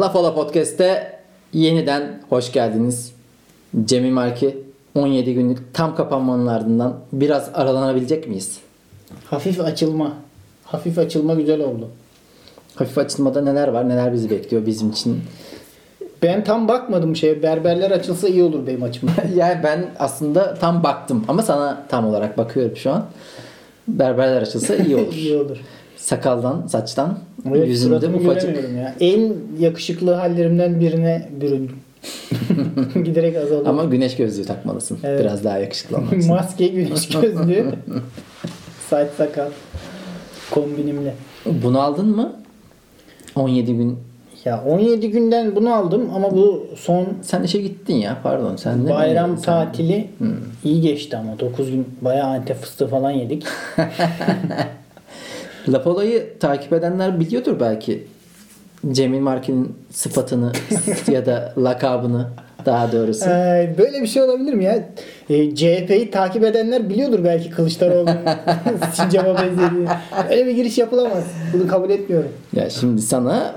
Laf Ola Podcast'te yeniden hoş geldiniz. Cemil Marki 17 günlük tam kapanmanın ardından biraz aralanabilecek miyiz? Hafif açılma. Hafif açılma güzel oldu. Hafif açılmada neler var neler bizi bekliyor bizim için. Ben tam bakmadım şeye. Berberler açılsa iyi olur benim açımdan. yani ben aslında tam baktım ama sana tam olarak bakıyorum şu an. Berberler açılsa iyi olur. iyi olur. Sakaldan, saçtan, Evet, yüzümde ufacık. ya. En yakışıklı hallerimden birine büründüm. Giderek azalıyor. Ama güneş gözlüğü takmalısın. Evet. Biraz daha yakışıklı olmak için. Maske, güneş gözlüğü. Saç sakal. Kombinimle. Bunu aldın mı? 17 gün. Ya 17 günden bunu aldım ama bu son Sen işe gittin ya pardon. Sen ne bayram sen- Hmm. tatili iyi geçti ama 9 gün bayağı antep fıstığı falan yedik. Lapola'yı takip edenler biliyordur belki. Cemil Markin'in sıfatını ya da lakabını daha doğrusu. Ee, böyle bir şey olabilir mi ya? Ee, CHP'yi takip edenler biliyordur belki Kılıçdaroğlu'nun sincaba benzediğini. Öyle bir giriş yapılamaz. Bunu kabul etmiyorum. Ya şimdi sana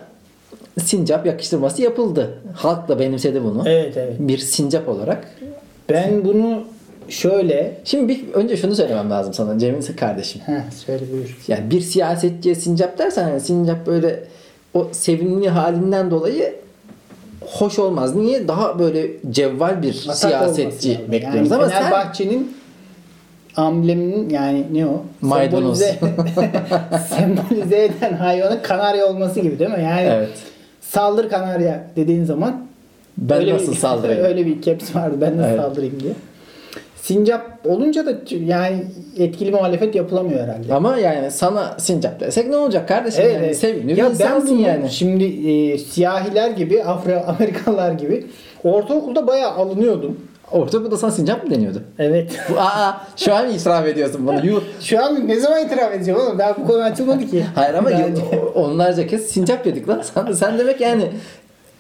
sincap yakıştırması yapıldı. Halk da benimsedi bunu. Evet evet. Bir sincap olarak. Ben bunu şöyle... Şimdi bir, önce şunu söylemem lazım sana Cemil kardeşim. Heh, söyle buyur. Yani bir siyasetçiye sincap dersen yani sincap böyle o sevimli halinden dolayı hoş olmaz. Niye? Daha böyle cevval bir Atak siyasetçi lazım. bekliyoruz yani ama sen Fenerbahçe'nin ambleminin yani ne o? Maydanoz. Sembolize, sembolize eden hayvanın kanarya olması gibi değil mi? Yani evet. saldır kanarya dediğin zaman Ben öyle nasıl bir, saldırayım? Öyle bir caps vardı. Ben nasıl Evet. saldırayım diye. Sincap olunca da yani etkili muhalefet yapılamıyor herhalde. Ama yani sana sincap desek ne olacak kardeşim? Evet, yani evet. sevimli bir ya ben bunu yani. şimdi e, siyahiler gibi Afro Amerikalılar gibi ortaokulda bayağı alınıyordum. Ortaokulda sana sincap mı deniyordu? Evet. Bu, aa şu an itiraf ediyorsun bunu. Yuh. Şu an ne zaman itiraf edeceğim oğlum? Daha bu konu açılmadı ki. Hayır ama Bence. onlarca kez sincap yedik lan. Sen, sen demek yani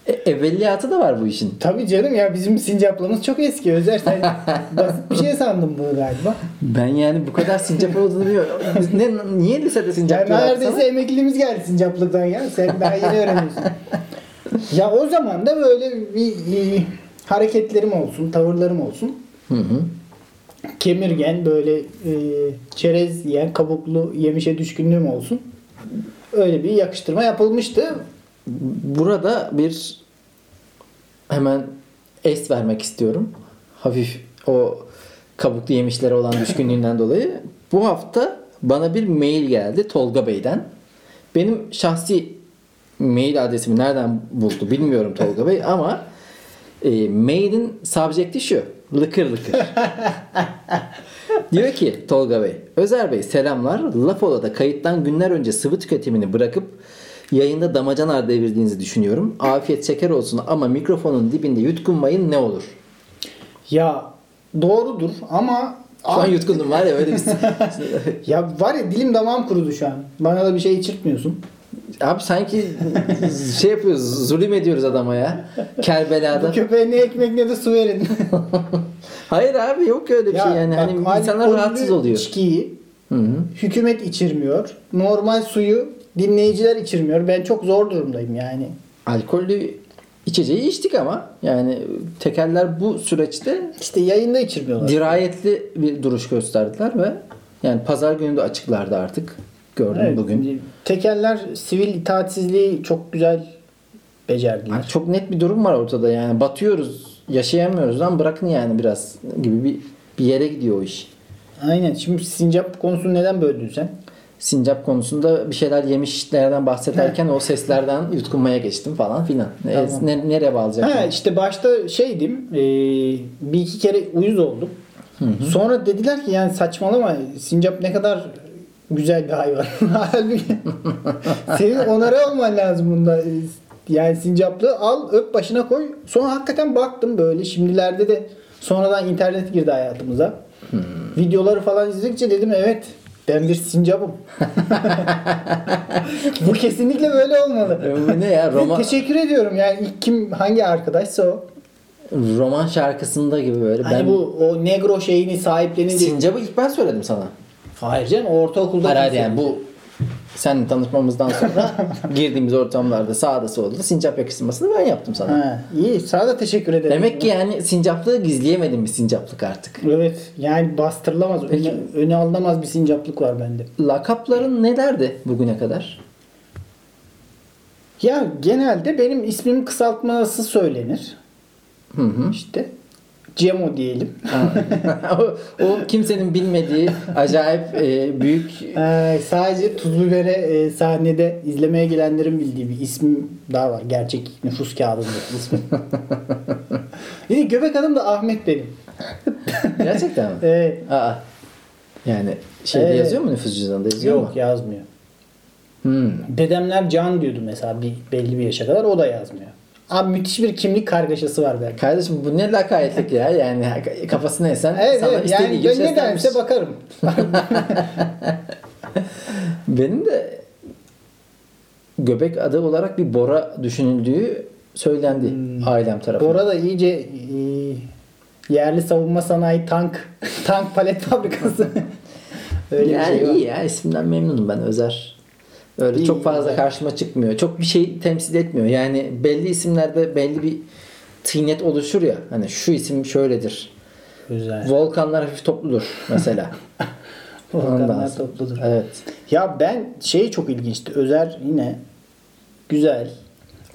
e, evveliyatı da var bu işin. Tabii canım ya bizim sincaplığımız çok eski. Özer sen basit bir şey sandım bunu galiba. Ben yani bu kadar sincap olduğunu bilmiyorum. Biz Ne, niye lisede sincap Yani neredeyse sana? emekliliğimiz geldi sincaplıktan ya. Sen daha yeni öğreniyorsun. ya o zaman da böyle bir, bir hareketlerim olsun, tavırlarım olsun. Hı hı. Kemirgen böyle e, çerez yiyen kabuklu yemişe düşkünlüğüm olsun. Öyle bir yakıştırma yapılmıştı. Burada bir hemen es vermek istiyorum. Hafif o kabuklu yemişlere olan düşkünlüğünden dolayı. Bu hafta bana bir mail geldi Tolga Bey'den. Benim şahsi mail adresimi nereden buldu bilmiyorum Tolga Bey ama e, mailin subject'i şu. Lıkır lıkır. Diyor ki Tolga Bey, Özer Bey selamlar. Lafola'da kayıttan günler önce sıvı tüketimini bırakıp yayında damacana devirdiğinizi düşünüyorum. Afiyet şeker olsun ama mikrofonun dibinde yutkunmayın ne olur? Ya doğrudur ama Şu an yutkundum var ya öyle bir... ya var ya dilim damağım kurudu şu an. Bana da bir şey içirtmiyorsun. Abi sanki şey yapıyoruz, zulüm ediyoruz adama ya. Bu Kerbela'da. köpeğe ne ekmek ne de su verin. Hayır abi yok öyle bir şey yani. bak, Hani insanlar rahatsız oluyor. içkiyi Hı hı. hükümet içirmiyor. Normal suyu dinleyiciler içirmiyor. Ben çok zor durumdayım yani. Alkollü içeceği içtik ama yani tekerler bu süreçte İşte yayında içirmiyorlar. dirayetli bir duruş gösterdiler ve yani pazar günü de açıklardı artık. Gördüm Evet, bugün. Tekerler sivil itaatsizliği çok güzel becerdiler. Yani çok net bir durum var ortada yani batıyoruz, yaşayamıyoruz lan bırakın yani biraz gibi bir bir yere gidiyor o iş. Aynen. Şimdi sincap konusunu neden böldün sen? Sincap konusunda bir şeyler yemişlerden bahsederken o seslerden yutkunmaya geçtim falan filan. E, Tamam. Ne, nereye bağlayacak? Ha işte başta şeydim e, bir iki kere uyuz oldum. Sonra dediler ki yani saçmalama sincap ne kadar güzel bir hayvan. Halbuki senin onarı olman lazım bunda. Yani sincaplı al öp başına koy. Sonra hakikaten baktım böyle şimdilerde de sonradan internet girdi hayatımıza. Videoları falan izledikçe dedim evet ben bir sincapım. Bu kesinlikle böyle olmalı. E, Bu ne ya? Roman, Teşekkür ediyorum. Yani ilk kim hangi arkadaşsa o. roman şarkısında gibi böyle. Hani ben bu o negro şeyini sahiplenince. Sincap'ı ilk ben söyledim sana. Hayır canım ortaokulda. Hayır yani bu Seninle tanışmamızdan sonra girdiğimiz ortamlarda sağda solda sincap yakıştırmasını ben yaptım sana. Ha, iyi. Sana da teşekkür ederim. Demek ki yani sincaplığı gizleyemedim bir sincaplık artık. Evet. Yani bastırılamaz. Peki. Öne, öne alınamaz bir sincaplık var bende. Lakapların nelerdi bugüne kadar? Ya genelde benim ismim kısaltması söylenir. Hı hı. İşte Cemo diyelim. o, o kimsenin bilmediği acayip e, büyük Ee, sadece tuz bibere e, sahnede izlemeye gelenlerin bildiği bir ismim daha var. Gerçek nüfus kağıdında ismim. bir de göbek adım da Ahmet benim. gerçekten mi? Evet. Aa. Yani şeyde Evet. yazıyor mu nüfus cüzdanında yazıyor Yok mu? yazmıyor. Hmm. Dedemler Can diyordu mesela bir belli bir yaşa kadar o da yazmıyor. Abi müthiş bir kimlik kargaşası var belki. Kardeşim bu ne lakayetlik ya yani kafasına esen Evet, sana evet istediği yani gibi ben ne derse bakarım. Benim de göbek adı olarak bir Bora düşünüldüğü söylendi ailem tarafından. Bora da iyice e, yerli savunma sanayi tank tank palet fabrikası. Öyle yani şey var. iyi ya isimden memnunum ben Özer. Öyle İyi, çok fazla karşıma çıkmıyor. Çok bir şey temsil etmiyor. Yani belli isimlerde belli bir tıynet oluşur ya. Hani şu isim şöyledir. Güzel. Volkanlar hafif topludur mesela. Volkanlar topludur. Evet. Ya ben şey çok ilginçti. Özer yine güzel.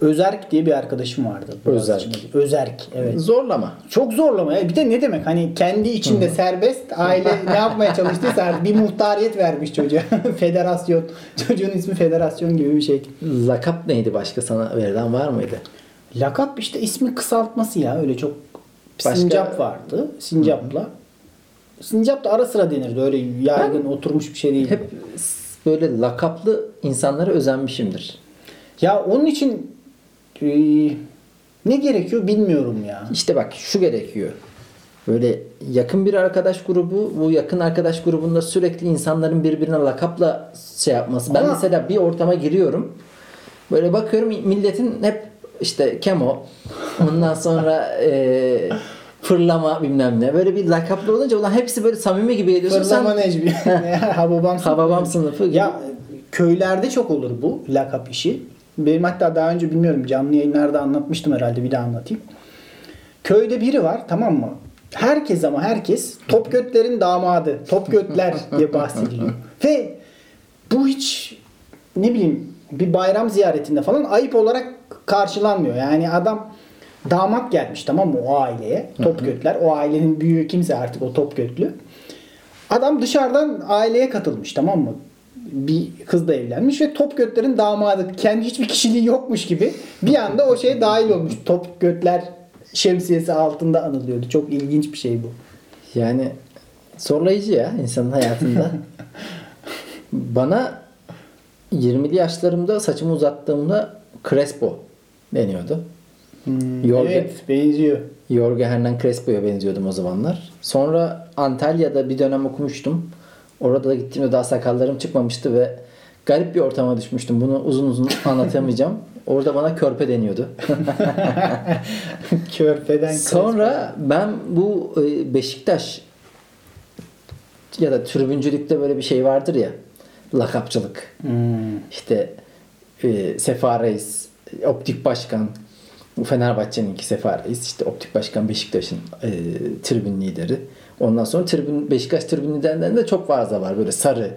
Özerk diye bir arkadaşım vardı. Boğaziçi'nde. Özerk. Evet. Zorlama. Çok zorlama ya. Bir de ne demek? Hani kendi içinde serbest aile ne yapmaya çalıştıysa bir muhtariyet vermiş çocuğa. Federasyon. Çocuğun ismi federasyon gibi bir şey. Lakap neydi başka sana verilen var mıydı? Lakap işte ismi kısaltması ya. Öyle çok Başka- Sincap vardı. Sincap'la. Sincap da ara sıra denirdi. Öyle yaygın oturmuş bir şey değil. Hep böyle lakaplı insanlara özenmişimdir. Ya onun için e, ne gerekiyor bilmiyorum ya. İşte bak şu gerekiyor. Böyle yakın bir arkadaş grubu, bu yakın arkadaş grubunda sürekli insanların birbirine lakapla şey yapması. Ben Ama- mesela bir ortama giriyorum. Böyle bakıyorum milletin hep işte kemo, ondan sonra e, fırlama bilmem ne. Böyle bir lakaplı olunca ulan hepsi böyle samimi gibi geliyorsun. Fırlama Sen Necmi. Hababam sınıfı. Hababam sınıfı gibi. Ya köylerde çok olur bu lakap işi. Benim hatta daha önce bilmiyorum canlı yayınlarda anlatmıştım herhalde bir daha anlatayım. Köyde biri var tamam mı? Herkes ama herkes Topgötlerin damadı. Topgötler diye bahsediliyor. Ve bu hiç ne bileyim bir bayram ziyaretinde falan ayıp olarak karşılanmıyor. Yani adam damat gelmiş tamam mı o aileye. Topgötler. O ailenin büyüğü kimse artık o Topgötlü. Adam dışarıdan aileye katılmış tamam mı? Bir kızla evlenmiş ve top götlerin damadı. Kendi hiçbir kişiliği yokmuş gibi bir anda o şeye dahil olmuş. Top götler şemsiyesi altında anılıyordu. Çok ilginç bir şey bu. Yani zorlayıcı ya insanın hayatında. Bana 20'li yaşlarımda saçımı uzattığımda Crespo deniyordu. Yorge, Evet benziyor. Jorge Hernan Crespo'ya benziyordum o zamanlar. Sonra Antalya'da bir dönem okumuştum. Orada da gittiğimde daha sakallarım çıkmamıştı ve garip bir ortama düşmüştüm. Bunu uzun uzun anlatamayacağım. Orada bana körpe deniyordu. Körpeden Sonra ben bu e, Beşiktaş ya da tribüncülükte böyle bir şey vardır ya lakapçılık. Hmm. İşte e, Sefa Reis, Optik Başkan, bu Fenerbahçe'ninki Sefa Reis, işte Optik Başkan Beşiktaş'ın e, tribün lideri. Ondan sonra tribün Beşiktaş tribün liderlerinden de çok fazla var. Böyle sarı,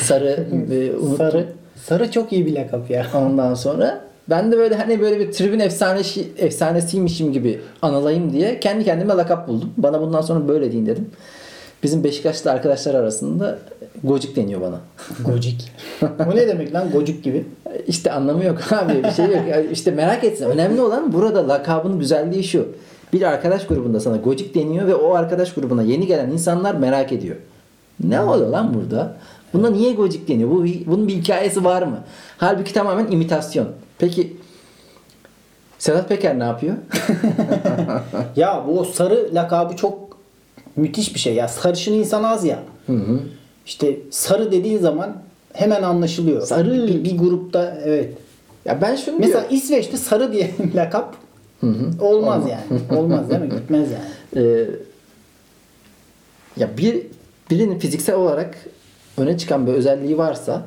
sarı, e, unuttum. Sarı. Sarı çok iyi bir lakap ya. Ondan sonra ben de böyle hani böyle bir tribün efsanesi, efsanesiymişim gibi anılayım diye kendi kendime lakap buldum. Bana bundan sonra böyle deyin dedim. Bizim Beşiktaşlı arkadaşlar arasında gocuk deniyor bana. Gocik. Bu ne demek lan gocuk gibi? İşte anlamı yok abi bir şey yok. İşte merak etsin. Önemli olan burada lakabın güzelliği şu. Bir arkadaş grubunda sana gocuk deniyor ve o arkadaş grubuna yeni gelen insanlar merak ediyor. Ne oluyor lan burada? Buna niye gocuk deniyor? Bu, bunun bir hikayesi var mı? Halbuki tamamen imitasyon. Peki Sedat Peker ne yapıyor? Ya bu sarı lakabı çok müthiş bir şey ya. Sarışın insan az ya. İşte sarı dediğin zaman hemen anlaşılıyor. Sarı. Bir, bir grupta evet. Ya ben şunu Mesela diyorum. İsveç'te sarı diye lakap olmaz yani. Olmaz değil mi? Gitmez yani. Ee, ya bir birinin fiziksel olarak öne çıkan bir özelliği varsa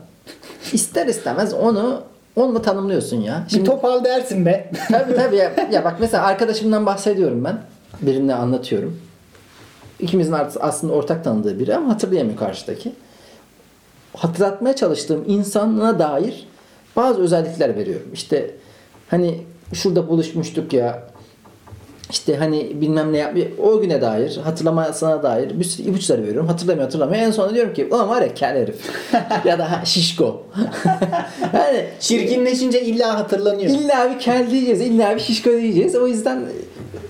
ister istemez onu onunla tanımlıyorsun ya. Bir topal dersin be. Tabii tabii ya, ya bak mesela arkadaşımdan bahsediyorum ben. Birine anlatıyorum. İkimizin aslında ortak tanıdığı biri ama hatırlayamıyor karşıdaki. Hatırlatmaya çalıştığım insana dair bazı özellikler veriyorum. İşte hani şurada buluşmuştuk ya işte hani bilmem ne yap o güne dair hatırlamasına dair bir sürü ipuçları veriyorum. Hatırlamıyor hatırlamıyor. En sonunda diyorum ki ulan var ya kel herif. ya da ha, şişko. yani Çirkinleşince illa hatırlanıyor. İlla bir kel diyeceğiz, illa bir şişko diyeceğiz. O yüzden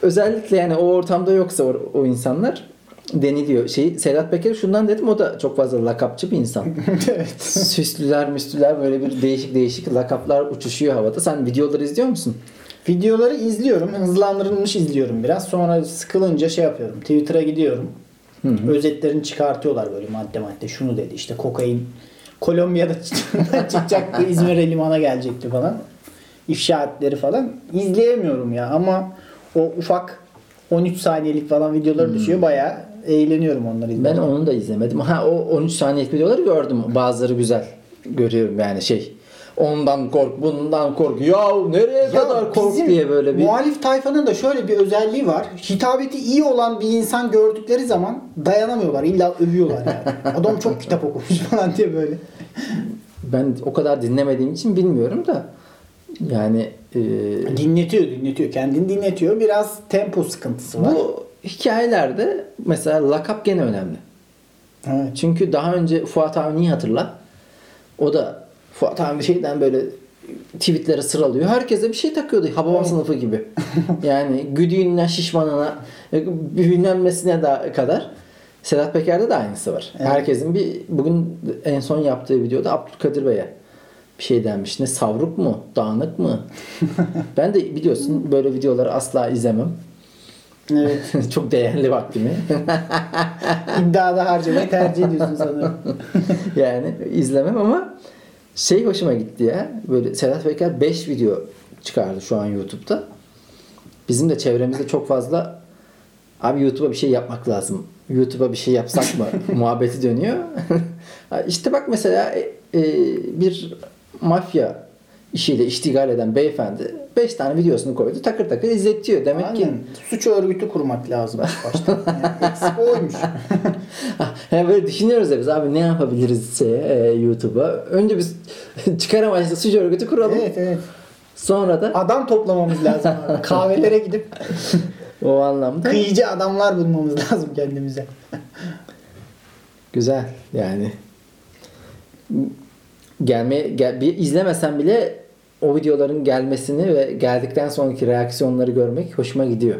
özellikle yani o ortamda yoksa o, o insanlar deniliyor. Şey Sedat Peker şundan dedim o da çok fazla lakapçı bir insan. evet. Süslüler müslüler böyle bir değişik değişik lakaplar uçuşuyor havada. Sen videoları izliyor musun? Videoları izliyorum. Hızlandırılmış izliyorum biraz. Sonra sıkılınca şey yapıyorum. Twitter'a gidiyorum. Özetlerini çıkartıyorlar böyle madde madde. Şunu dedi işte kokain Kolombiya'da çıkacaktı. İzmir'e limana gelecekti falan. İfşaatleri falan. İzleyemiyorum ya ama o ufak 13 saniyelik falan videoları düşüyor. Bayağı eğleniyorum onları Ben izlerken. onu da izlemedim. Ha o 13 saniyelik videoları gördüm. Bazıları güzel. Görüyorum yani şey. Ondan kork, bundan kork. Ya nereye Ya kadar kork diye böyle bir Muhalif tayfanın da şöyle bir özelliği var. Hitabeti iyi olan bir insan gördükleri zaman dayanamıyorlar. İlla övüyorlar yani. Adam çok kitap okumuş falan diye böyle. ben o kadar dinlemediğim için bilmiyorum da yani e, Dinletiyor dinletiyor. Kendini dinletiyor. Biraz tempo sıkıntısı var. bu hikayelerde mesela lakap gene önemli. Evet. Çünkü daha önce Fuat Avni'yi hatırla. O da Fuat Avni şeyden böyle tweetleri sıralıyor. Herkese bir şey takıyordu. Hababam sınıfı gibi. yani güdüğünden şişmanına e, nesine da kadar. Sedat Peker'de de aynısı var. Evet. Herkesin bir bugün en son yaptığı videoda Abdülkadir Bey'e bir şey denmiş. Ne savruk mu? Dağınık mı? ben de biliyorsun böyle videoları asla izlemem. Evet. Çok değerli vaktimi. İddiada harcamayı tercih ediyorsun sanırım. yani izlemem ama şey hoşuma gitti ya. Böyle Sedat Peker 5 video çıkardı şu an YouTube'da. Bizim de çevremizde çok fazla abi YouTube'a bir şey yapmak lazım. YouTube'a bir şey yapsak mı? muhabbeti dönüyor. işte bak mesela e, e, bir mafya işiyle iştigal eden beyefendi 5 tane videosunu koydu. Takır takır izletiyor. Demek ki Aynen. Suç örgütü kurmak lazım başta. Yani oymuş. yani böyle düşünüyoruz ya biz abi ne yapabiliriz şeye, e, YouTube'a. Önce biz çıkar amaçlı suç örgütü kuralım. evet evet. Sonra da Adam toplamamız lazım. abi. Kahvelere gidip o anlamda kıyıcı adamlar bulmamız lazım kendimize. güzel yani. Gelmeye gel, bir izlemesen bile o videoların gelmesini ve geldikten sonraki reaksiyonları görmek hoşuma gidiyor.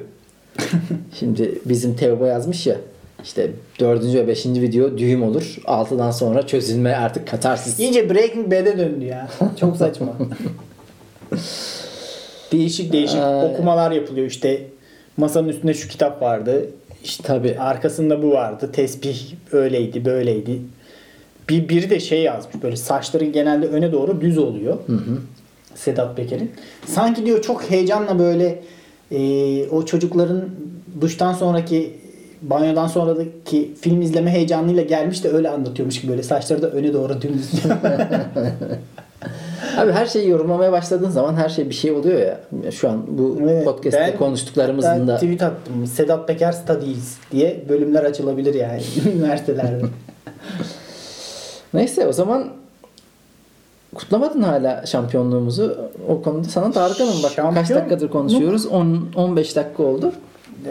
Şimdi bizim Teobo yazmış ya işte dördüncü ve beşinci video düğüm olur. Altıdan sonra çözülme artık katarsis. İyice Breaking Bad'e döndü ya. Çok saçma. değişik değişik Ay. okumalar yapılıyor. İşte masanın üstünde şu kitap vardı. İşte Tabii. arkasında bu vardı. Tesbih öyleydi, böyleydi. Bir biri de şey yazmış. Böyle saçları genelde öne doğru düz oluyor. Sedat Peker'in. Sanki diyor çok heyecanla böyle e, o çocukların duştan sonraki banyodan sonraki film izleme heyecanıyla gelmiş de öyle anlatıyormuş gibi böyle saçları da öne doğru dümdüz. Abi her şeyi yorumlamaya başladığın zaman her şey bir şey oluyor ya. Şu an bu Evet, podcast'te ben- konuştuklarımızın ben da tweet attım. Sedat Peker Studies diye bölümler açılabilir yani üniversitelerde. Neyse o zaman kutlamadın hala şampiyonluğumuzu. O konuda sana dargınım. Bak kaç Şampiyon dakikadır konuşuyoruz? 10 15 dakika oldu.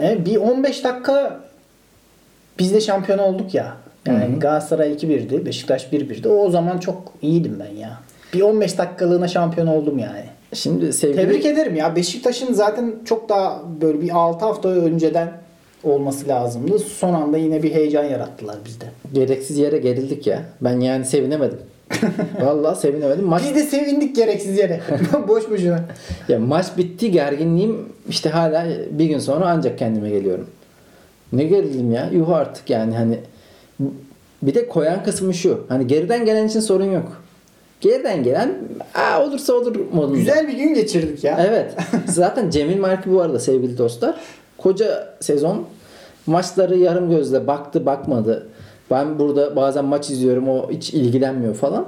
E, bir 15 dakika biz de şampiyon olduk ya. Yani Hı hı. Galatasaray 2-1'di, Beşiktaş 1-1'di. O zaman çok iyiydim ben ya. Bir 15 dakikalığına şampiyon oldum yani. Şimdi sevgili Tebrik ederim ya. Beşiktaş'ın zaten çok daha böyle bir 6 hafta önceden olması lazımdı. Son anda yine bir heyecan yarattılar bizde. gereksiz yere gerildik ya. Ben yani sevinemedim. Vallahi sevinemedim. Maç Biz de sevindik gereksiz yere. Boş boşuna. ya maç bitti gerginliğim işte hala bir gün sonra ancak kendime geliyorum. Ne gerildim ya? Yuh artık yani hani bir de koyan kısmı şu. Hani geriden gelen için sorun yok. Geriden gelen Aa, olursa olur modunda. Güzel bir gün geçirdik ya. Evet. Zaten Cemil Marki bu arada sevgili dostlar. Koca sezon maçları yarım gözle baktı bakmadı. Ben burada bazen maç izliyorum o hiç ilgilenmiyor falan.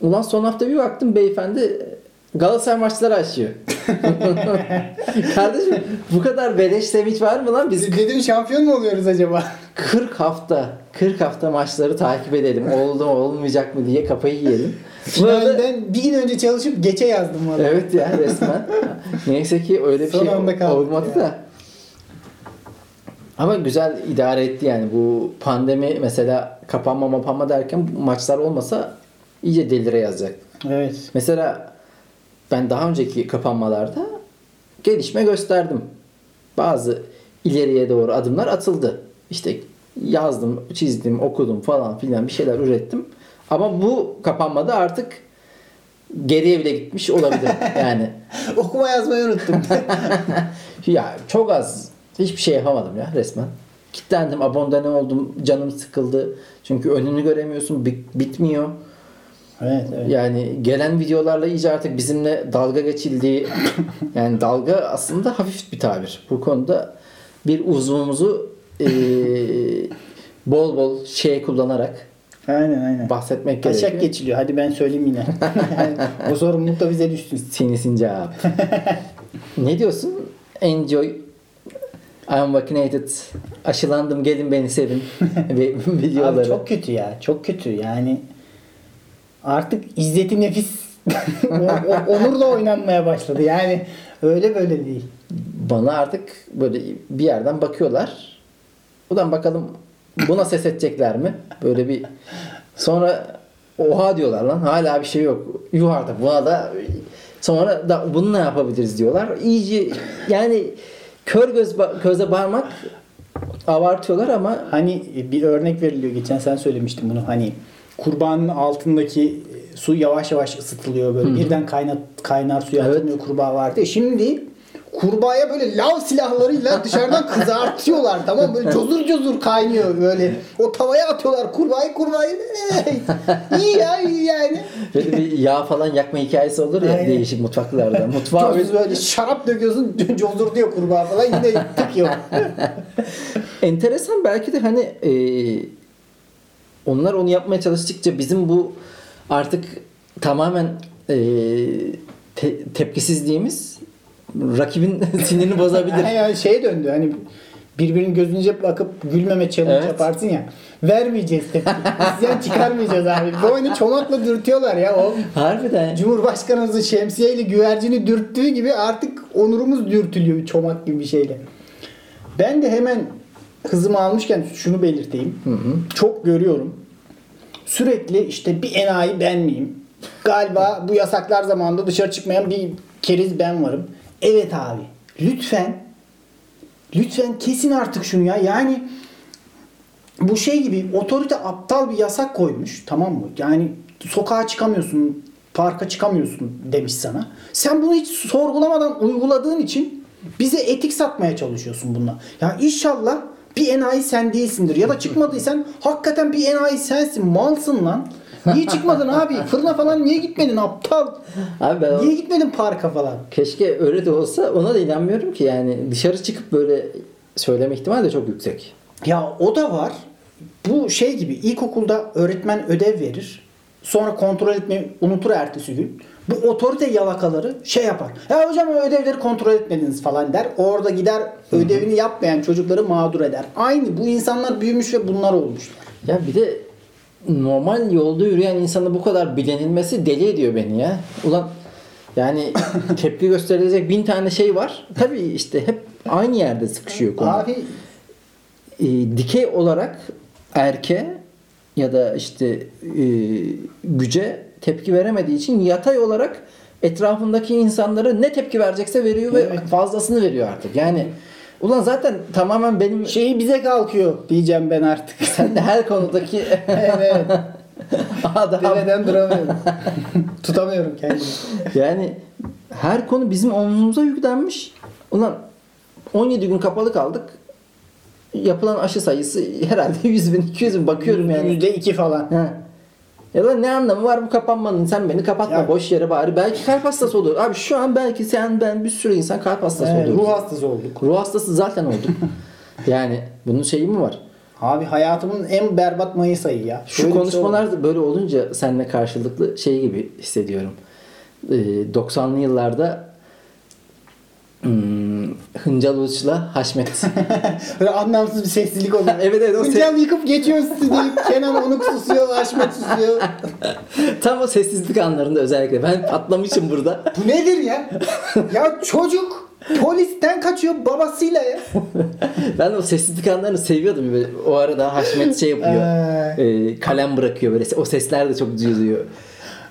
Ulan son hafta bir baktım beyefendi Galatasaray maçları açıyor. Kardeşim bu kadar beleş sevinç var mı lan? Biz Dedim şampiyon mu oluyoruz acaba? 40 hafta 40 hafta maçları takip edelim. Oldu mu olmayacak mı diye kafayı yiyelim. Finalden bir gün önce çalışıp geçe yazdım valla. Evet ya resmen. Neyse ki öyle bir Son şey olmadı ya. da. Ama güzel idare etti yani. Bu pandemi mesela kapanma mapanma derken maçlar olmasa iyice delire yazacak. Evet. Mesela ben daha önceki kapanmalarda gelişme gösterdim. Bazı ileriye doğru adımlar atıldı. İşte yazdım, çizdim, okudum falan filan bir şeyler ürettim. Ama bu kapanmada artık geriye bile gitmiş olabilir. Yani Okuma yazmayı unuttum. ya çok az hiçbir şey yapamadım ya resmen. Kitlendim, abonde oldum, canım sıkıldı. Çünkü önünü göremiyorsun, bit- bitmiyor. evet, evet. Yani gelen videolarla iyice artık bizimle dalga geçildiği yani dalga aslında hafif bir tabir. Bu konuda bir uzvumuzu eee, bol bol şey kullanarak Aynen aynen. bahsetmek Taşak gerekiyor. geçiliyor. Hadi ben söyleyeyim yine. yani, o sorumluluk da bize düşsün. Seni sincap. ne diyorsun? Enjoy. I'm vaccinated. Aşılandım gelin beni sevin. Videoları. Abi çok kötü ya. Çok kötü. Yani artık izzeti nefis onurla oynanmaya başladı. Yani öyle böyle değil. Bana artık böyle bir yerden bakıyorlar. Ulan bakalım buna ses edecekler mi? Böyle bir sonra oha diyorlar lan hala bir şey yok. Yuh artık buna da sonra da bunu ne yapabiliriz diyorlar. İyice yani kör göz göze parmak abartıyorlar ama Hani bir örnek veriliyor. Geçen sen söylemiştin bunu. Hani kurbanın altındaki su yavaş yavaş ısıtılıyor böyle. Birden kaynat, kaynar suya Evet. atılmıyor kurbağa vardı. ya. Şimdi kurbağaya böyle lav silahlarıyla dışarıdan kızartıyorlar tamam? Böyle cozur cozur kaynıyor böyle. O tavaya atıyorlar kurbağayı kurbağayı. İyi ya iyi yani. böyle bir yağ falan yakma hikayesi olur ya Aynen. değişik mutfaklarda. Mutfağa Çok böyle şarap döküyorsun cozur diyor kurbağa falan yine tık yok. enteresan belki de hani e, onlar onu yapmaya çalıştıkça bizim bu artık tamamen e, te- tepkisizliğimiz rakibin sinirini bozabilir. yani şeye döndü hani birbirinin gözünce bakıp gülmeme challenge Evet. yaparsın ya. Vermeyeceğiz tepki. İsyan çıkarmayacağız abi. Boynu çomakla dürtüyorlar ya. O Harbiden. Cumhurbaşkanımızın şemsiyeyle güvercini dürttüğü gibi artık onurumuz dürtülüyor çomak gibi bir şeyle. Ben de hemen hızımı almışken şunu belirteyim. Çok görüyorum. Sürekli işte bir enayi ben miyim? Galiba bu yasaklar zamanında dışarı çıkmayan bir keriz ben varım. Evet abi. Lütfen lütfen kesin artık şunu ya. Yani bu şey gibi otorite aptal bir yasak koymuş tamam mı? Yani sokağa çıkamıyorsun, parka çıkamıyorsun demiş sana. Sen bunu hiç sorgulamadan uyguladığın için bize etik satmaya çalışıyorsun bununla. Ya inşallah bir enayi sen değilsindir. Ya da çıkmadıysan hakikaten bir enayi sensin. Malsın lan. Niye çıkmadın abi? Fırına falan niye gitmedin aptal? Abi ben o- Niye gitmedin parka falan? keşke öyle de olsa ona da inanmıyorum ki yani dışarı çıkıp böyle söyleme ihtimali de çok yüksek. Ya o da var. Bu şey gibi ilkokulda öğretmen ödev verir. Sonra kontrol etmeyi unutur ertesi gün. Bu otorite yalakaları şey yapar. Ya hocam o ödevleri kontrol etmediniz falan der. Orada gider ödevini yapmayan çocukları mağdur eder. Aynı bu insanlar büyümüş ve bunlar olmuşlar. Ya bir de normal yolda yürüyen insanı bu kadar bilenilmesi deli ediyor beni ya. Ulan yani tepki gösterilecek bin tane şey var. Tabii işte hep aynı yerde sıkışıyor konu. Abi e, dikey olarak erke ya da işte e, güce tepki veremediği için yatay olarak etrafındaki insanlara ne tepki verecekse veriyor ve Evet. fazlasını veriyor artık. Yani ulan zaten tamamen benim şeyi bize kalkıyor diyeceğim ben artık. sen de her konudaki evet. adam Demeden duramıyorum. Tutamıyorum kendimi. yani her konu bizim omzumuza yüklenmiş. Ulan 17 gün kapalı kaldık. Yapılan aşı sayısı herhalde 100 bin 200 bin bakıyorum yani. Yüzde iki falan. Ha. Ya lan ne anlamı var bu kapanmanın? Sen beni kapatma Ya- boş yere bari. Belki kalp hastası olur. Abi şu an belki sen ben bir sürü insan kalp hastası Evet, oluyoruz. ruh hastası olduk. Ruh hastası zaten olduk. yani bunun şeyi mi var? Abi hayatımın en berbat Mayıs ayı ya. Şu Şöyle bir şey konuşmalar da böyle olunca seninle karşılıklı şey gibi hissediyorum. Ee, 90'lı yıllarda hmm, Hıncal Uç'la Haşmet. Böyle anlamsız bir sessizlik oluyor. Evet, evet, o Hıncal yıkıp geçiyor stüdyoyu. Kenan Onuk susuyor. Haşmet susuyor. Tam o sessizlik anlarında özellikle. Ben patlamışım burada. Bu nedir ya? ya çocuk polisten kaçıyor babasıyla ya. Ben o sessizlik anlarını seviyordum. Böyle o arada Haşmet şey yapıyor. Ee, kalem bırakıyor böyle. O sesler de çok duyuluyor.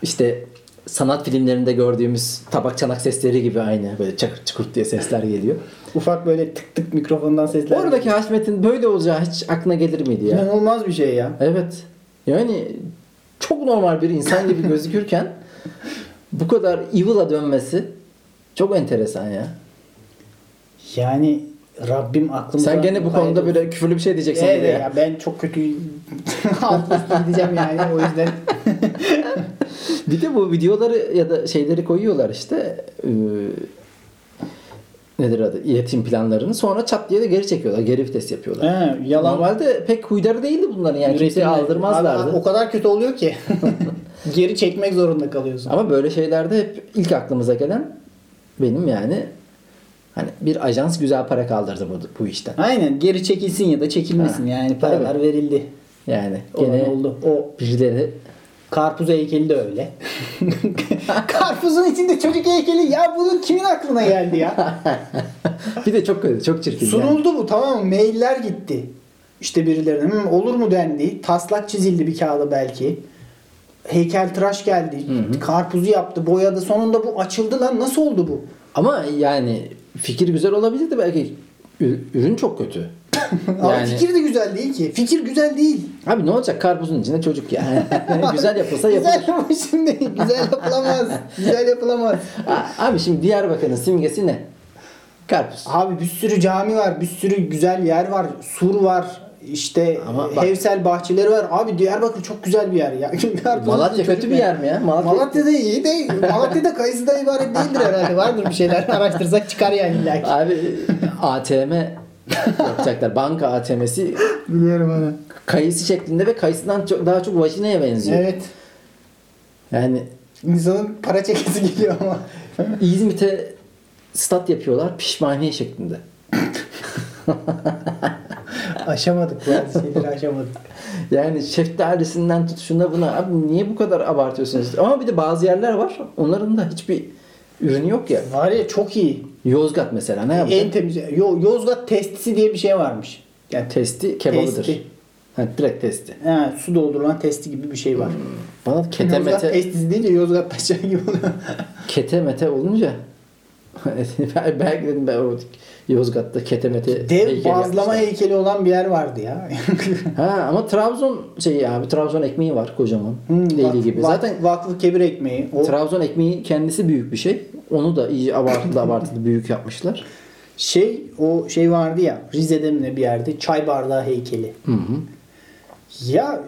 İşte sanat filmlerinde gördüğümüz tabak çanak sesleri gibi aynı. Böyle çakır çukur diye sesler geliyor. Ufak böyle tık tık mikrofondan sesler. Oradaki Haşmet'in böyle olacağı hiç aklına gelir miydi ya? İnanılmaz bir şey ya. Evet. Yani çok normal bir insan gibi gözükürken bu kadar evil'a dönmesi çok enteresan ya. Yani Rabbim aklımda... Sen gene bu konuda böyle küfürlü bir şey diyeceksin Evet ya. ya ben çok kötü alt gideceğim yani o yüzden. Bir de bu videoları ya da şeyleri koyuyorlar işte eee, nedir adı iletişim planlarını sonra çat diye de geri çekiyorlar. Geri vites yapıyorlar. He, yalan Normalde pek huydarı değildi bunların yani kimseye aldırmazlardı. Abi, o kadar kötü oluyor ki. Geri çekmek zorunda kalıyorsun. Ama böyle şeylerde hep ilk aklımıza gelen benim yani hani bir ajans güzel para kaldırdı bu, bu işten. Aynen geri çekilsin ya da çekilmesin Ha, yani paralar verildi. Yani gene oldu. O birileri karpuz heykeli de öyle. Karpuzun içinde çocuk heykeli ya bunun kimin aklına geldi ya? bir de çok kötü, çok çirkin. yani. Sunuldu bu tamam mı? Mailler gitti. İşte birilerine "Hı, olur mu dendi. Taslak çizildi bir kağıda belki. Heykel tıraş geldi. Karpuzu yaptı, boyadı. Sonunda bu açıldı lan. Nasıl oldu bu? Ama yani fikir güzel olabilirdi belki ürün çok kötü. Ama Yani- fikir de güzel değil ki. Fikir güzel değil. Abi ne olacak karpuzun içinde çocuk ya. güzel yapılsa yapılır. Güzel ama şimdi güzel yapılamaz. güzel yapılamaz. Abi şimdi Diyarbakır'ın simgesi ne? Karpuz. Abi bir sürü cami var, bir sürü güzel yer var, sur var, işte Ama bak- Hevsel bahçeleri var. Abi Diyarbakır çok güzel bir yer ya. Karpuz- Malatya kötü bir yer mi ya? Malatya, Malatya'da iyi de Malatya'da kayısıda ibaret değildir herhalde. Vardır bir şeyler araştırsak çıkar yani illa. Abi ATM yapacaklar. Banka ATM'si Biliyorum onu. kayısı şeklinde ve kayısından çok, daha çok vajinaya benziyor. Evet. Yani İnsanın para çekesi geliyor ama. İzmit'e stat yapıyorlar pişmaniye şeklinde. aşamadık bazı şeyleri aşamadık. Yani şeftalisinden tut şuna buna. Abi niye bu kadar abartıyorsunuz? Ama bir de bazı yerler var. Onların da hiçbir ürünü yok ya. Var ya çok iyi. Yozgat mesela ne yapacak? En temiz. Yo, Yozgat testisi diye bir şey varmış. Yani Testi kebabıdır. Testi. Ha, direkt testi. Ha, su doldurulan testi gibi bir şey var. Bana kete Yozgat mete, testisi deyince Yozgat taşağı gibi oluyor. kete mete olunca belki dedim ben o Yozgat'ta kete mete Dev heykel bazlama yapmışlar. heykeli olan bir yer vardı ya. Ha ama Trabzon şey abi Trabzon ekmeği var kocaman. Hmm, vak- gibi. Zaten vakfı kebir ekmeği. O Trabzon ekmeği kendisi büyük bir şey. Onu da iyice abartılı abartılı büyük yapmışlar. şey o şey vardı ya Rize'de mi ne bir yerde çay bardağı heykeli. Hı hı. Ya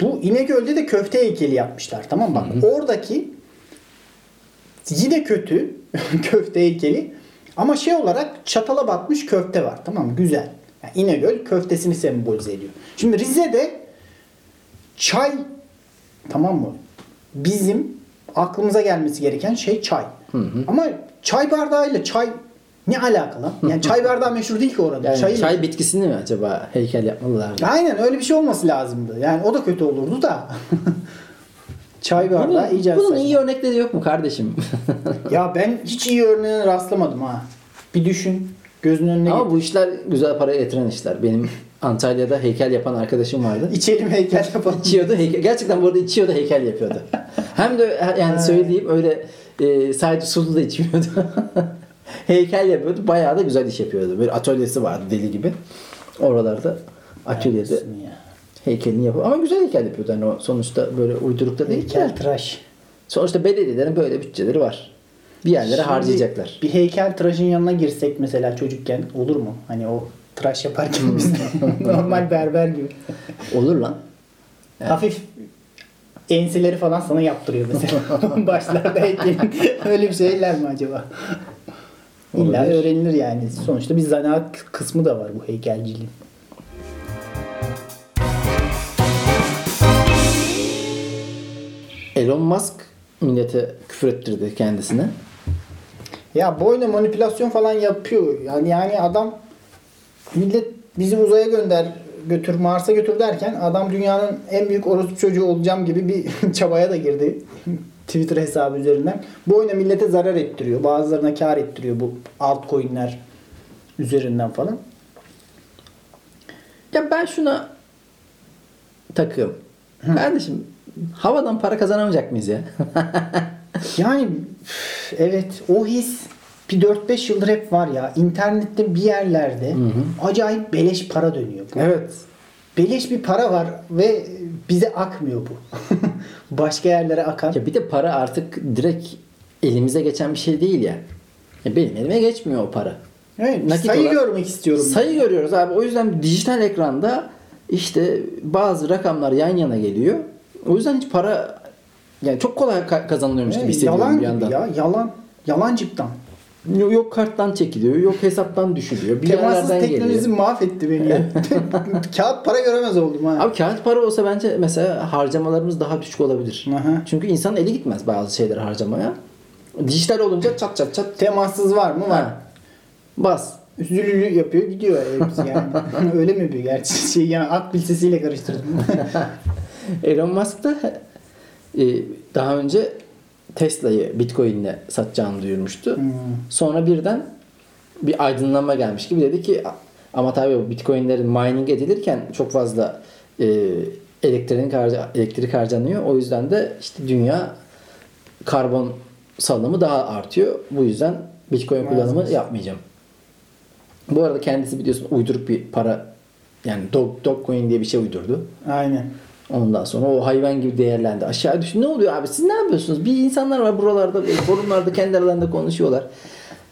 bu İnegöl'de de köfte heykeli yapmışlar tamam mı? bak. Oradaki yine kötü köfte heykeli ama şey olarak çatala batmış köfte var tamam mı? Güzel. Yani İnegöl köftesini sembolize ediyor. Şimdi Rize'de çay tamam mı? Bizim aklımıza gelmesi gereken şey çay. Ama çay bardağıyla çay ne alakalı? Yani çay bardağı meşhur değil ki orada. Yani Çayı- çay bitkisini mi acaba heykel yapmalılardı? Aynen öyle bir şey olması lazımdı. Yani o da kötü olurdu da. Çay bardağı Bunun, iyice bunun saçma. iyi örnekleri yok mu kardeşim? Ya ben hiç iyi örneğine rastlamadım ha. Bir düşün. Gözünün önüne Ama git. bu işler güzel para getiren işler. Benim Antalya'da heykel yapan arkadaşım vardı. İçelim heykel yapalım. İçiyordu heykel. Gerçekten bu arada içiyordu heykel yapıyordu. Hem de yani söyleyeyim öyle e, sadece sulu da içmiyordu. heykel yapıyordu. Bayağı da güzel iş yapıyordu. Böyle atölyesi vardı deli gibi. Oralarda atölyede heykelini yapıyor. Ama güzel heykel yapıyordu. Yani o sonuçta böyle uyduruk da değil. Heykel tıraş. Sonuçta belediyelerin böyle bütçeleri var. Bir yerlere Şimdi harcayacaklar. Bir heykel tıraşın yanına girsek mesela çocukken olur mu? Hani o tıraş yaparken Hmm. biz de normal berber gibi. Olur lan. Hafif enseleri falan sana yaptırıyor mesela. Başlarda heykelin. Öyle bir şeyler mi acaba? İlla Olabilir. öğrenilir yani. Sonuçta bir zanaat kısmı da var bu heykelciliğin. Elon Musk millete küfür ettirdi kendisine. Ya boyla manipülasyon falan yapıyor. Yani yani adam millet bizi uzaya gönder götür Mars'a götür derken adam dünyanın en büyük orospu çocuğu olacağım gibi bir çabaya da girdi. Twitter hesabı üzerinden. Bu oyuna millete zarar ettiriyor. Bazılarına kar ettiriyor bu altcoin'ler üzerinden falan. Ya ben şuna takığım. Kardeşim havadan para kazanamayacak mıyız ya? Yani evet o his bir 4-5 yıldır hep var ya. İnternette bir yerlerde acayip beleş para dönüyor. evet. Beleş bir para var ve bize akmıyor bu. Başka yerlere akan. Ya bir de para artık direkt elimize geçen bir şey değil ya. ya benim elime geçmiyor o para. Evet, nakit sayı olarak- görmek istiyorum. Sayı görüyoruz abi. O yüzden dijital ekranda işte bazı rakamlar yan yana geliyor. O yüzden hiç para yani çok kolay ka- kazanılıyormuş gibi hissediyorum yalan bir gibi yandan. ya. Yalan. Yalancıktan. Yok, karttan çekiliyor, yok hesaptan düşülüyor. Bir Temassız teknoloji geliyor. mahvetti beni. Kağıt para göremez oldum ha. Abi kağıt para olsa bence mesela harcamalarımız daha düşük olabilir. Aha. Çünkü insan eli gitmez bazı şeyleri harcamaya. Dijital olunca çat çat çat Temassız var mı? Var. Ha. bas. Üzülülü yapıyor gidiyor hepsi yani. Öyle mi yapıyor gerçi? Şey yani akbil sesiyle karıştırdım. Elon Musk da e, daha önce Tesla'yı Bitcoin'le satacağını duyurmuştu. Hmm. Sonra birden bir aydınlanma gelmiş gibi dedi ki ama tabii bu Bitcoin'lerin mining edilirken çok fazla e, elektrik, harca, elektrik harcanıyor. O yüzden de işte dünya karbon salınımı daha artıyor. Bu yüzden Bitcoin kullanımı Maalesef. yapmayacağım. Bu arada kendisi biliyorsun uyduruk bir para yani dog, Dogecoin diye bir şey uydurdu. Aynen. Ondan sonra o hayvan gibi değerlendi. Aşağı düşün. Ne oluyor abi? Siz ne yapıyorsunuz? Bir insanlar var buralarda, forumlarda kendi aralarında konuşuyorlar.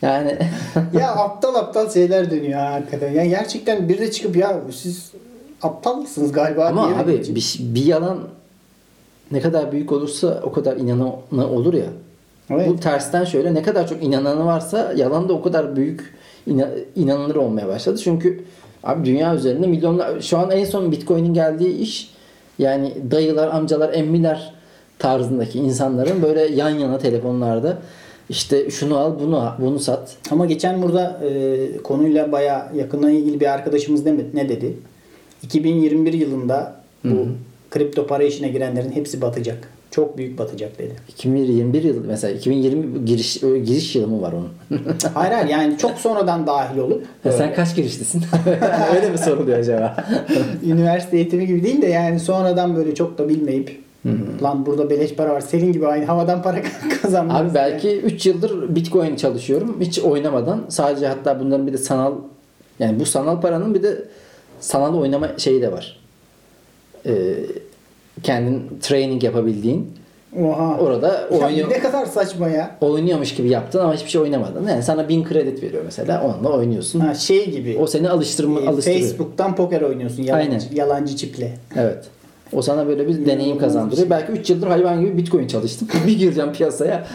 Yani ya aptal aptal şeyler dönüyor ha, hakikaten. Ya gerçekten bir de çıkıp ya siz aptal mısınız galiba ama abi bir- bir, bir yalan ne kadar büyük olursa o kadar inananı olur ya. Evet. Bu tersten şöyle ne kadar çok inananı varsa yalan da o kadar büyük ina- inanılır olmaya başladı. Çünkü abi dünya üzerinde milyonlar şu an en son Bitcoin'in geldiği iş yani dayılar, amcalar, emmiler tarzındaki insanların böyle yan yana telefonlarda işte şunu al, bunu al, bunu sat. Ama geçen burada e, konuyla baya yakından ilgili bir arkadaşımız ne, ne dedi? 2021 yılında bu kripto para işine girenlerin hepsi batacak. Çok büyük batacak dedi. 2021 yılı mesela 2020 giriş giriş yılı mı var onun? hayır hayır yani çok sonradan dahil olup Ya sen kaç girişlisin? Öyle mi soruluyor acaba? üniversite eğitimi gibi değil de yani sonradan böyle çok da bilmeyip lan burada beleş para var senin gibi aynı havadan para kazanmak. Abi belki 3 yıldır Bitcoin çalışıyorum. Hiç oynamadan. Sadece hatta bunların bir de sanal yani bu sanal paranın bir de sanal oynama şeyi de var. Ee, kendin training yapabildiğin. Oha. Orada oynuyor, ne kadar saçma ya. oynuyormuş gibi yaptın ama hiçbir şey oynamadın. Yani sana 1000 kredi veriyor mesela. Onunla oynuyorsun. Ha, şey gibi. O seni alıştırma e, alıştırıyor. Facebook'tan poker oynuyorsun yalancı, Aynen. yalancı çiple. Evet. O sana böyle bir deneyim kazandırıyor. şey. Belki 3 yıldır hayvan gibi Bitcoin çalıştım. bir gireceğim piyasaya.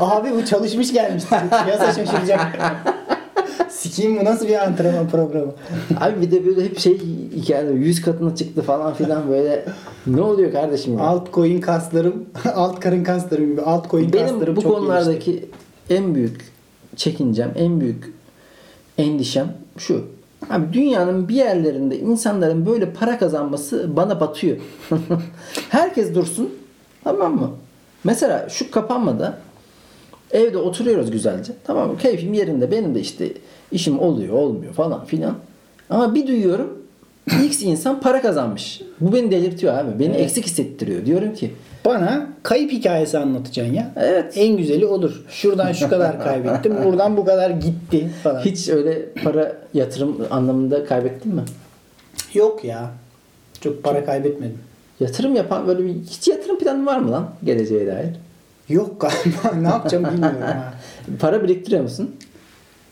Abi bu çalışmış gelmiş. Piyasa şaşıracak. Sikiyim bu nasıl bir antrenman programı? Abi bir de böyle hep şey hikaye 100 katına çıktı falan filan böyle ne oluyor kardeşim ya? Altcoin kaslarım, alt karın kaslarım gibi. Altcoin Benim kaslarım bu çok konulardaki en büyük çekincem, en büyük endişem şu. Abi dünyanın bir yerlerinde insanların böyle para kazanması bana batıyor. Herkes dursun. Tamam mı? Mesela şu kapanmada evde oturuyoruz güzelce. Tamam mı? Keyfim yerinde. Benim de işte işim oluyor, olmuyor falan filan. Ama bir duyuyorum X insan para kazanmış. Bu beni delirtiyor abi. Beni eksik hissettiriyor. Diyorum ki Bana kayıp hikayesi anlatacaksın ya. Evet. En güzeli odur. Şuradan şu kadar kaybettim, buradan bu kadar gitti falan. Hiç öyle para yatırım anlamında kaybettin mi? Yok ya. Çok para kaybetmedim. Yatırım yapan böyle bir hiç yatırım planı var mı lan geleceğe dair? Yok galiba. ne yapacağım bilmiyorum ha. Para biriktiriyor musun?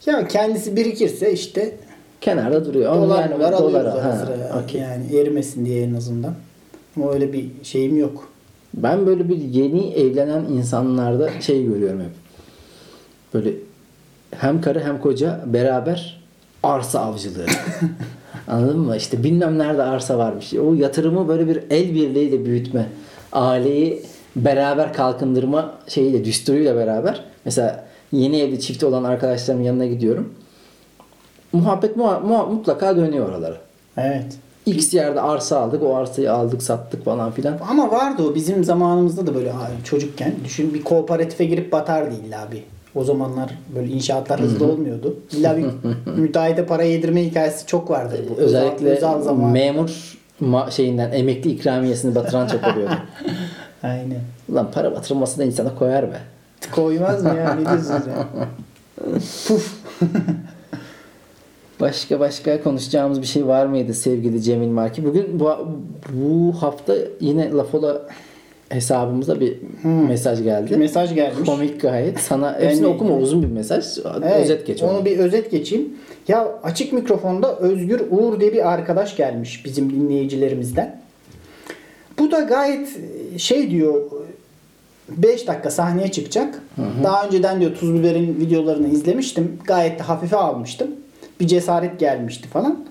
Ya kendisi birikirse işte Kenarda duruyor. Onu dolar yani alıyoruz dolara. ara Ha, sıra. okey. Yani erimesin diye en azından. Ama öyle bir şeyim yok. Ben böyle bir yeni evlenen insanlarda şey görüyorum hep. Böyle hem karı hem koca beraber arsa avcılığı. Anladın mı? İşte bilmem nerede arsa varmış. O yatırımı böyle bir el birliğiyle büyütme. Aileyi beraber kalkındırma şeyiyle düsturuyla beraber mesela yeni evli çifti olan arkadaşlarımın yanına gidiyorum. Muhabbet muha- muha- mutlaka dönüyor oralara. Evet. X yerde arsa aldık, o arsayı aldık, sattık falan filan. Ama vardı o bizim zamanımızda da böyle abi çocukken düşün bir kooperatife girip batardı illa bir. O zamanlar böyle inşaatlar hızlı olmuyordu. İlla bir müteahhite para yedirme hikayesi çok vardı. Bu. Özellikle özel, özel zaman. memur ma- şeyinden emekli ikramiyesini batıran çok oluyordu. Aynen. Ulan para batırılması da insana koyar be. Koymaz mı ya? Ne diyorsunuz ya? Puf. Başka başka konuşacağımız bir şey var mıydı sevgili Cemil Marki? Bugün bu, bu hafta yine Lafola hesabımıza bir mesaj geldi. Bir mesaj gelmiş. Komik gayet. Sana hepsini Yani- okuma uzun bir mesaj. Evet, Özet geç onu onu. bir özet geçeyim. Ya açık mikrofonda Özgür Uğur diye bir arkadaş gelmiş bizim dinleyicilerimizden. Bu da gayet şey diyor 5 dakika sahneye çıkacak. Daha önceden diyor Tuz Biber'in videolarını izlemiştim. Gayet de hafife almıştım. Bir cesaret gelmişti falan.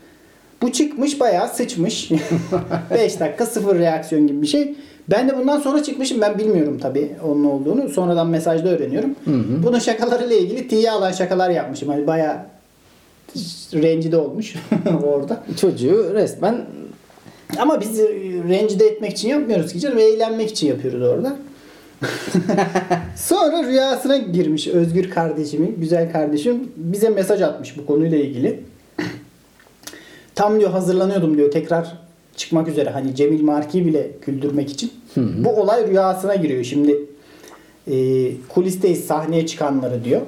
Bu çıkmış bayağı sıçmış. 5 dakika sıfır reaksiyon gibi bir şey. Ben de bundan sonra çıkmışım. Ben bilmiyorum tabii onun olduğunu. Sonradan mesajda öğreniyorum. Bunun şakalarıyla ilgili tiye alan şakalar yapmışım. Hani bayağı rencide olmuş orada. Çocuğu resmen Ama biz rencide etmek için yapmıyoruz ki canım. Eğlenmek için yapıyoruz orada. Sonra rüyasına girmiş Özgür kardeşimin, güzel kardeşim. Bize mesaj atmış bu konuyla ilgili. Tam diyor hazırlanıyordum diyor tekrar çıkmak üzere. Hani Cemil Marki bile güldürmek için. Bu olay rüyasına giriyor. Şimdi e, kulisteyiz sahneye çıkanları diyor.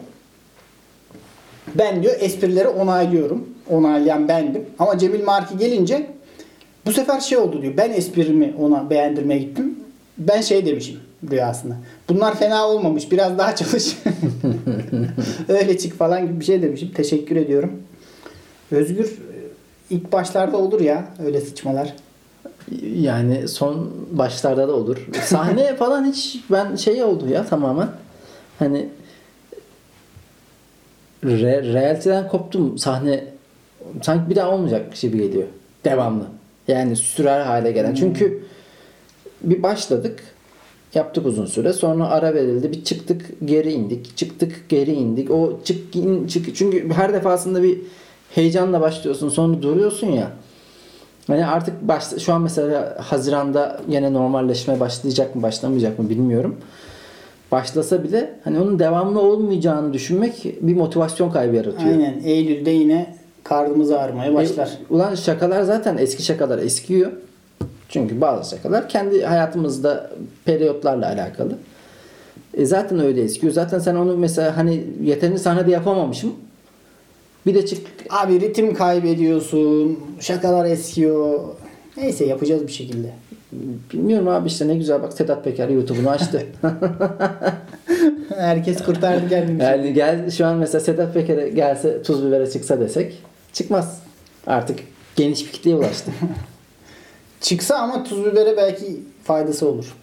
Ben diyor esprileri onaylıyorum. Onaylayan bendim. Ama Cemil Marki gelince bu sefer şey oldu diyor. Ben esprimi ona beğendirmeye gittim. Ben şey demişim rüyasında. Bunlar fena olmamış. Biraz daha çalış. Öyle çık falan gibi bir şey demişim. Teşekkür ediyorum. Özgür ilk başlarda olur ya öyle sıçmalar. yani son başlarda da olur. Sahne falan hiç ben şey oldu ya tamamen. Hani re, realiteden koptum. Sahne sanki bir daha olmayacak gibi geliyor. Devamlı. Yani sürer hale gelen. Çünkü bir başladık. Yaptık uzun süre. Sonra ara verildi. Bir çıktık geri indik. Çıktık geri indik. O çık in çık. Çünkü her defasında bir heyecanla başlıyorsun. Sonra duruyorsun ya. Hani artık başta, şu an mesela Haziran'da yine normalleşmeye başlayacak mı başlamayacak mı bilmiyorum. Başlasa bile hani onun devamlı olmayacağını düşünmek bir motivasyon kaybı yaratıyor. Aynen. Eylül'de yine karnımız ağrımaya başlar. E, ulan şakalar zaten eski şakalar eskiyor. Çünkü bazı şakalar kendi hayatımızda periyotlarla alakalı. E zaten öyle eskiyor. Zaten sen onu mesela hani yeterince sahnede yapamamışım. Bir de çık Abi ritim kaybediyorsun. Şakalar eskiyor. Neyse yapacağız bir şekilde. bilmiyorum abi işte ne güzel bak Sedat Peker YouTube'unu açtı. Herkes kurtardı kendini. yani gel şu an mesela Sedat Peker'e gelse tuz bibere çıksa desek çıkmaz. Artık geniş bir kitleye ulaştı. Çıksa ama tuz bibere belki faydası olur.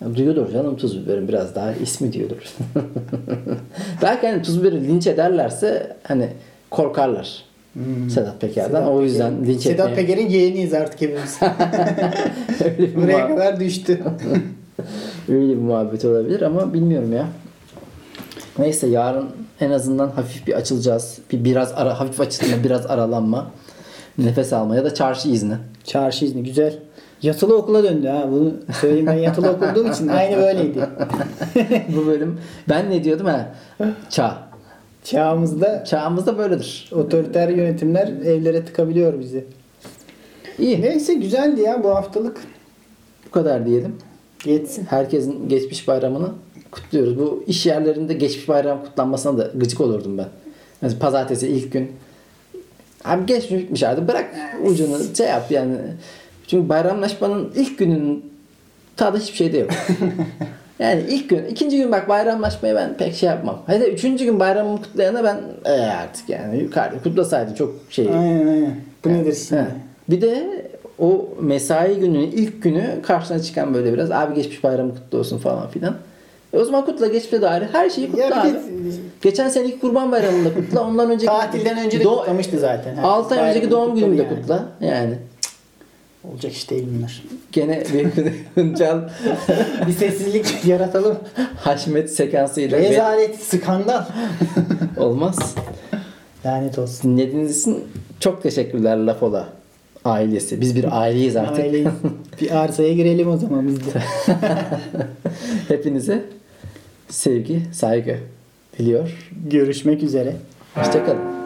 Ya Duyuyordur canım tuz biberin biraz daha ismi diyordur. Belki hani tuz biberi linç ederlerse hani korkarlar. Sedat Peker'den. Hmm. Sedat o yüzden Peker- linç Sedat etmeye. Peker'in yeğeniyiz artık hepimiz. Buraya kadar düştü. öyle bir muhabbet olabilir ama bilmiyorum ya. Neyse yarın en azından hafif bir açılacağız. Bir biraz ara, hafif açılma, biraz aralanma. Nefes alma ya da çarşı izni. Çarşı izni güzel. Yatılı okula döndü ha. Bunu söyleyeyim ben yatılı okuduğum için aynı böyleydi. Bu bölüm ben ne diyordum ha? Çağ. Çağımızda Çağımızda böyledir. otoriter yönetimler evlere tıkabiliyor bizi. İyi. Neyse güzeldi ya bu haftalık. Bu kadar diyelim. Yetsin. Herkesin geçmiş bayramını kutluyoruz. Bu iş yerlerinde geçmiş bayram kutlanmasına da gıcık olurdum ben. Mesela pazartesi ilk gün. Abi geçmiş bitmiş artık bırak ucunu şey yap yani. Çünkü bayramlaşmanın ilk günün tadı hiçbir şeyde yok. yani ilk gün, ikinci gün bak bayramlaşmayı ben pek şey yapmam. Hadi üçüncü gün bayramımı kutlayana ben e, artık yani yukarıda kutlasaydı çok şey. Aynen aynen. Bu nedir şimdi? He. Bir de o mesai gününün ilk günü karşına çıkan böyle biraz abi geçmiş bayramı kutlu olsun falan filan. E o zaman kutla geçmişe dair her şeyi kutla Ya abi. de- Geçen seneki kurban bayramında kutla. Ondan önceki Tatilden önce de kutlamıştı zaten. 6 ay önceki doğum günümü de kutladı kutla. Yani Olacak iş değil bunlar. Gene bir Hıncal Bir sessizlik yaratalım. Haşmet sekansıyla ve Rezalet, skandal. olmaz. Lanet olsun. Dinlediğiniz için çok teşekkürler Lafola ailesi. Biz bir aileyiz artık. Aileyiz. bir arsaya girelim o zaman biz de. Hepinize sevgi, saygı diliyor. Görüşmek üzere. Hoşçakalın.